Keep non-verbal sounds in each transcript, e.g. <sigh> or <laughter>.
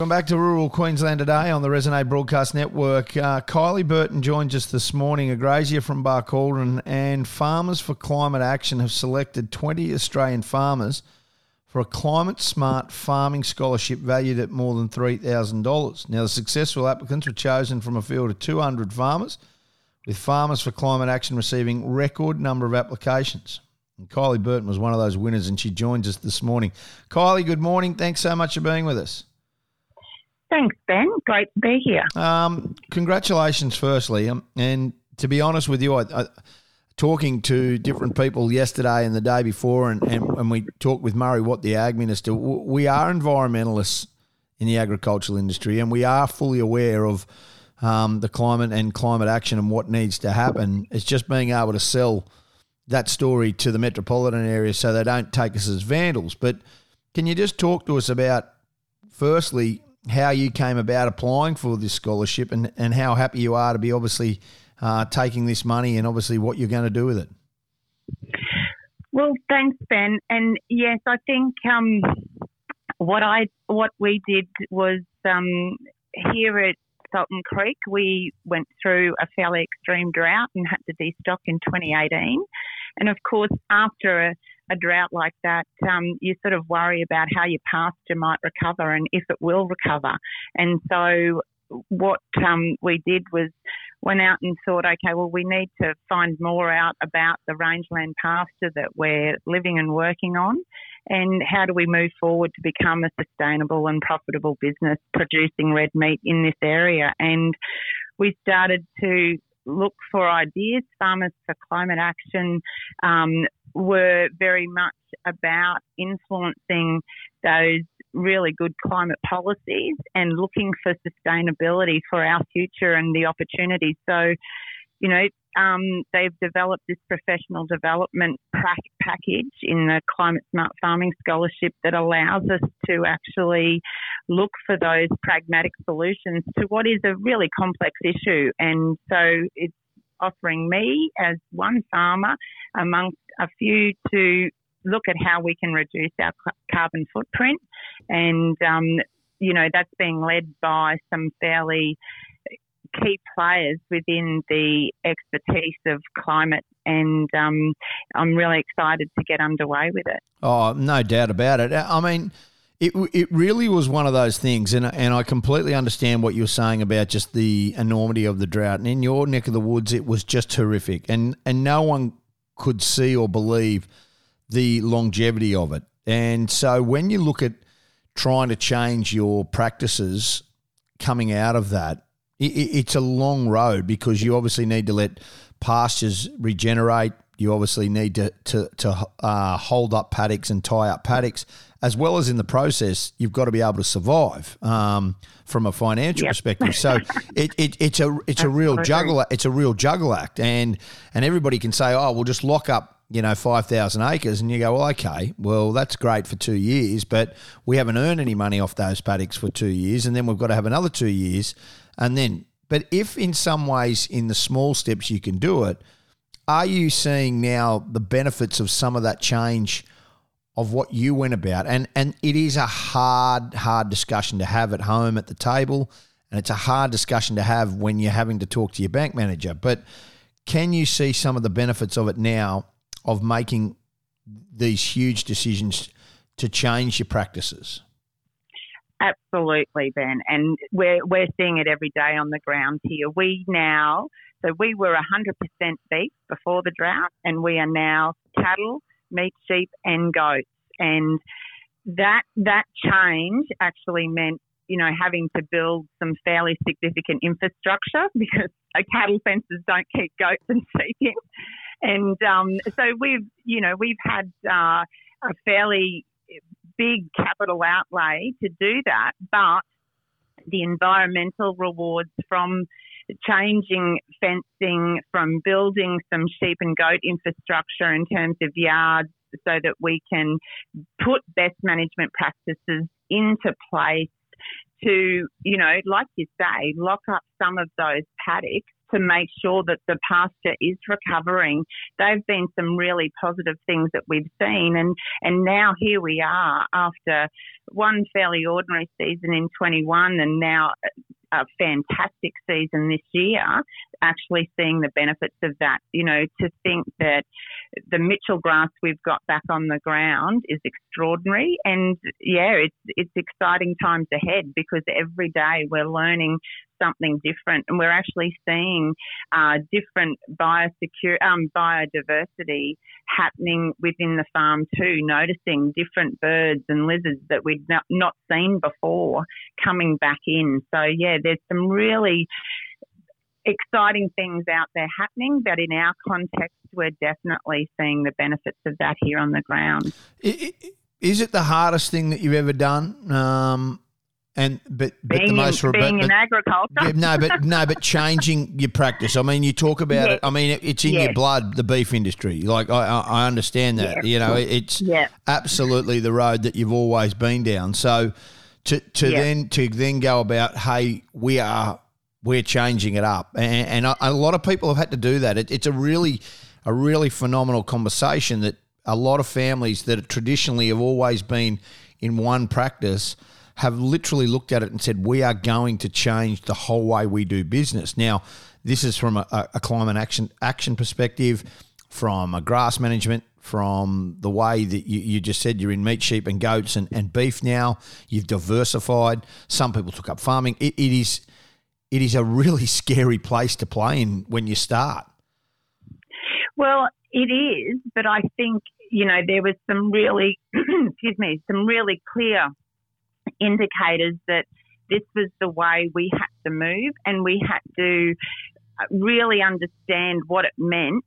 Welcome back to rural Queensland today on the Resonate Broadcast Network. Uh, Kylie Burton joins us this morning, a grazier from Barcaldine, and Farmers for Climate Action have selected 20 Australian farmers for a climate smart farming scholarship valued at more than $3,000. Now, the successful applicants were chosen from a field of 200 farmers, with Farmers for Climate Action receiving record number of applications. And Kylie Burton was one of those winners, and she joins us this morning. Kylie, good morning. Thanks so much for being with us. Thanks, Ben. Great to be here. Um, congratulations, firstly. Um, and to be honest with you, I, I, talking to different people yesterday and the day before, and, and, and we talked with Murray Watt the Ag Minister, we are environmentalists in the agricultural industry, and we are fully aware of um, the climate and climate action and what needs to happen. It's just being able to sell that story to the metropolitan area so they don't take us as vandals. But can you just talk to us about, firstly, how you came about applying for this scholarship and, and how happy you are to be obviously uh, taking this money and obviously what you're going to do with it. Well, thanks, Ben. And yes, I think um, what I what we did was um, here at Saltton Creek, we went through a fairly extreme drought and had to destock in 2018. And of course, after a a drought like that, um, you sort of worry about how your pasture might recover and if it will recover. And so what um, we did was went out and thought, okay, well, we need to find more out about the rangeland pasture that we're living and working on, and how do we move forward to become a sustainable and profitable business producing red meat in this area. And we started to look for ideas. Farmers for Climate Action um, were very much about influencing those really good climate policies and looking for sustainability for our future and the opportunities. So, you know, um, they've developed this professional development package in the Climate Smart Farming Scholarship that allows us to actually look for those pragmatic solutions to what is a really complex issue. And so it's offering me as one farmer amongst a few to look at how we can reduce our carbon footprint. And, um, you know, that's being led by some fairly key players within the expertise of climate, and um, I'm really excited to get underway with it. Oh, no doubt about it. I mean, it, it really was one of those things, and and I completely understand what you're saying about just the enormity of the drought. And in your neck of the woods, it was just horrific, and and no one could see or believe the longevity of it. And so when you look at trying to change your practices coming out of that, it, it's a long road because you obviously need to let pastures regenerate. You obviously need to to, to uh, hold up paddocks and tie up paddocks, as well as in the process, you've got to be able to survive um, from a financial yep. perspective. So <laughs> it, it, it's a it's a real juggle it's a real juggle act, and and everybody can say, oh, we'll just lock up you know, 5,000 acres, and you go, well, okay, well, that's great for two years, but we haven't earned any money off those paddocks for two years, and then we've got to have another two years. And then, but if in some ways, in the small steps, you can do it, are you seeing now the benefits of some of that change of what you went about? And, and it is a hard, hard discussion to have at home at the table, and it's a hard discussion to have when you're having to talk to your bank manager. But can you see some of the benefits of it now of making these huge decisions to change your practices? Absolutely, Ben, and we're we're seeing it every day on the ground here. We now, so we were 100% beef before the drought, and we are now cattle, meat, sheep, and goats, and that that change actually meant you know having to build some fairly significant infrastructure <laughs> because cattle fences don't keep goats and <laughs> sheep in. And um, so we've, you know, we've had uh, a fairly big capital outlay to do that, but the environmental rewards from changing fencing, from building some sheep and goat infrastructure in terms of yards so that we can put best management practices into place to, you know, like you say, lock up some of those paddocks to make sure that the pasture is recovering. They've been some really positive things that we've seen, and and now here we are after one fairly ordinary season in 21, and now a fantastic season this year, actually seeing the benefits of that. You know, to think that the Mitchell grass we've got back on the ground is extraordinary, and yeah, it's it's exciting times ahead because every day we're learning something different, and we're actually seeing uh, different biosecure um, biodiversity happening within the farm too. Noticing different birds and lizards that we'd not, not seen before coming back in. So yeah, there's some really exciting things out there happening, but in our context, we're definitely seeing the benefits of that here on the ground. Is it the hardest thing that you've ever done? Um, and but, but being the most in, being but, in agriculture. No, but no, but changing your practice. I mean, you talk about Yes. it. I mean, it, it's in Yes. your blood, the beef industry. Like I, I, understand that. Yes. You know, it, it's absolutely the road that you've always been down. So to to then to then go about, hey, we are we're changing it up, and, and a, lot of people have had to do that. It, it's a really a really phenomenal conversation that a lot of families that traditionally have always been in one practice have literally looked at it and said, we are going to change the whole way we do business. Now, this is from a, a climate action action perspective, from a grass management, from the way that you, you just said you're in meat, sheep, and goats and, and beef now. You've diversified. Some people took up farming. It, it is it is a really scary place to play in when you start. Well, it is, but I think you know there was some really, <clears throat> excuse me, some really clear indicators that this was the way we had to move, and we had to really understand what it meant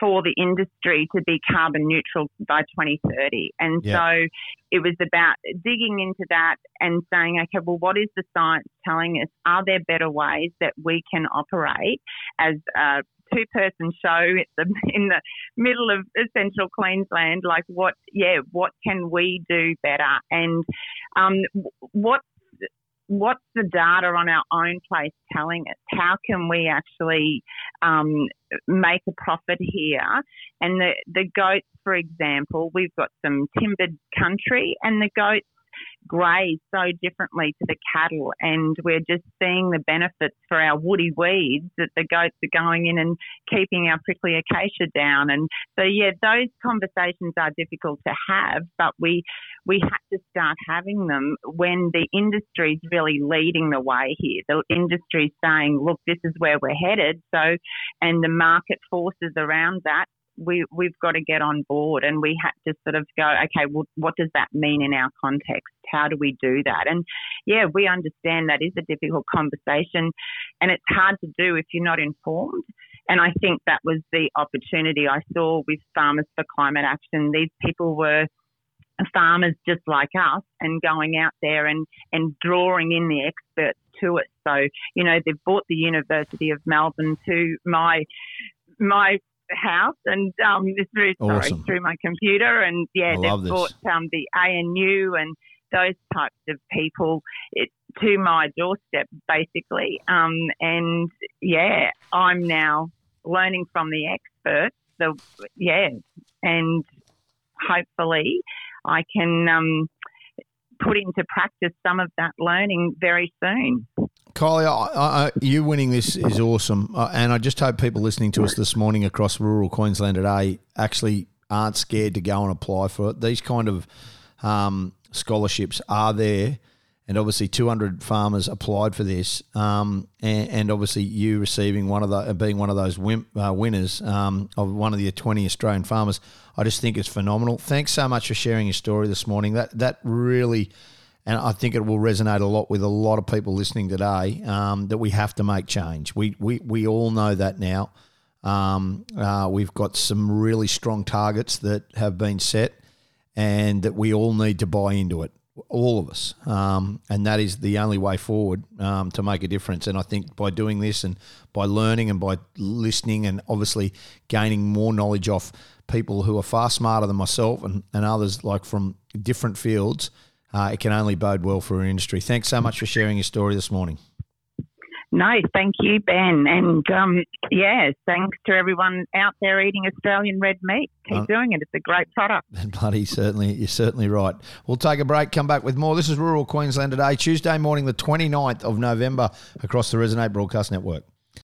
for the industry to be carbon neutral by 2030. And Yeah. so it was about digging into that and saying, okay, well, what is the science telling us? Are there better ways that we can operate as a two person show in the, in the middle of central Queensland? Like, what, yeah, what can we do better? And um, what what's the data on our own place telling us? How can we actually um, make a profit here? And the, the goats, for example, we've got some timbered country, and the goats graze so differently to the cattle, and we're just seeing the benefits for our woody weeds that the goats are going in and keeping our prickly acacia down. And so, yeah, those conversations are difficult to have, but we we have to start having them when the industry's really leading the way here. The industry's saying, look, this is where we're headed. So, and the market forces around that, we, we've got to get on board and we had to sort of go, okay, well, what does that mean in our context? How do we do that? And yeah, we understand that is a difficult conversation and it's hard to do if you're not informed. And I think that was the opportunity I saw with Farmers for Climate Action. These people were farmers just like us and going out there and, and drawing in the experts to it. So, you know, they've brought the University of Melbourne to my my house and um through sorry, through my computer and yeah, I they've brought um the ANU and those types of people it, to my doorstep basically. Um and yeah, I'm now learning from the experts. The yeah, and hopefully I can um, put into practice some of that learning very soon. Kylie, I, I, you winning this is awesome, uh, and I just hope people listening to us this morning across rural Queensland today actually aren't scared to go and apply for it. These kind of um, scholarships are there, and obviously 200 farmers applied for this, um, and, and obviously you receiving one of the being one of those win, uh, winners um, of one of the 20 Australian farmers. I just think it's phenomenal. Thanks so much for sharing your story this morning. That that really and I think it will resonate a lot with a lot of people listening today. Um, that we have to make change. We we we all know that now. Um, uh, we've got some really strong targets that have been set, and that we all need to buy into it. All of us, um, and that is the only way forward um, to make a difference. And I think by doing this, and by learning, and by listening, and obviously gaining more knowledge off people who are far smarter than myself and, and others like from different fields, uh, it can only bode well for our industry. Thanks so much for sharing your story this morning. No, thank you, Ben. And um, yeah, thanks to everyone out there eating Australian red meat. Keep uh, doing it. It's a great product. <laughs> Bloody certainly, you're certainly right. We'll take a break, come back with more. This is Rural Queensland today, Tuesday morning, the 29th of November, across the Resonate Broadcast Network.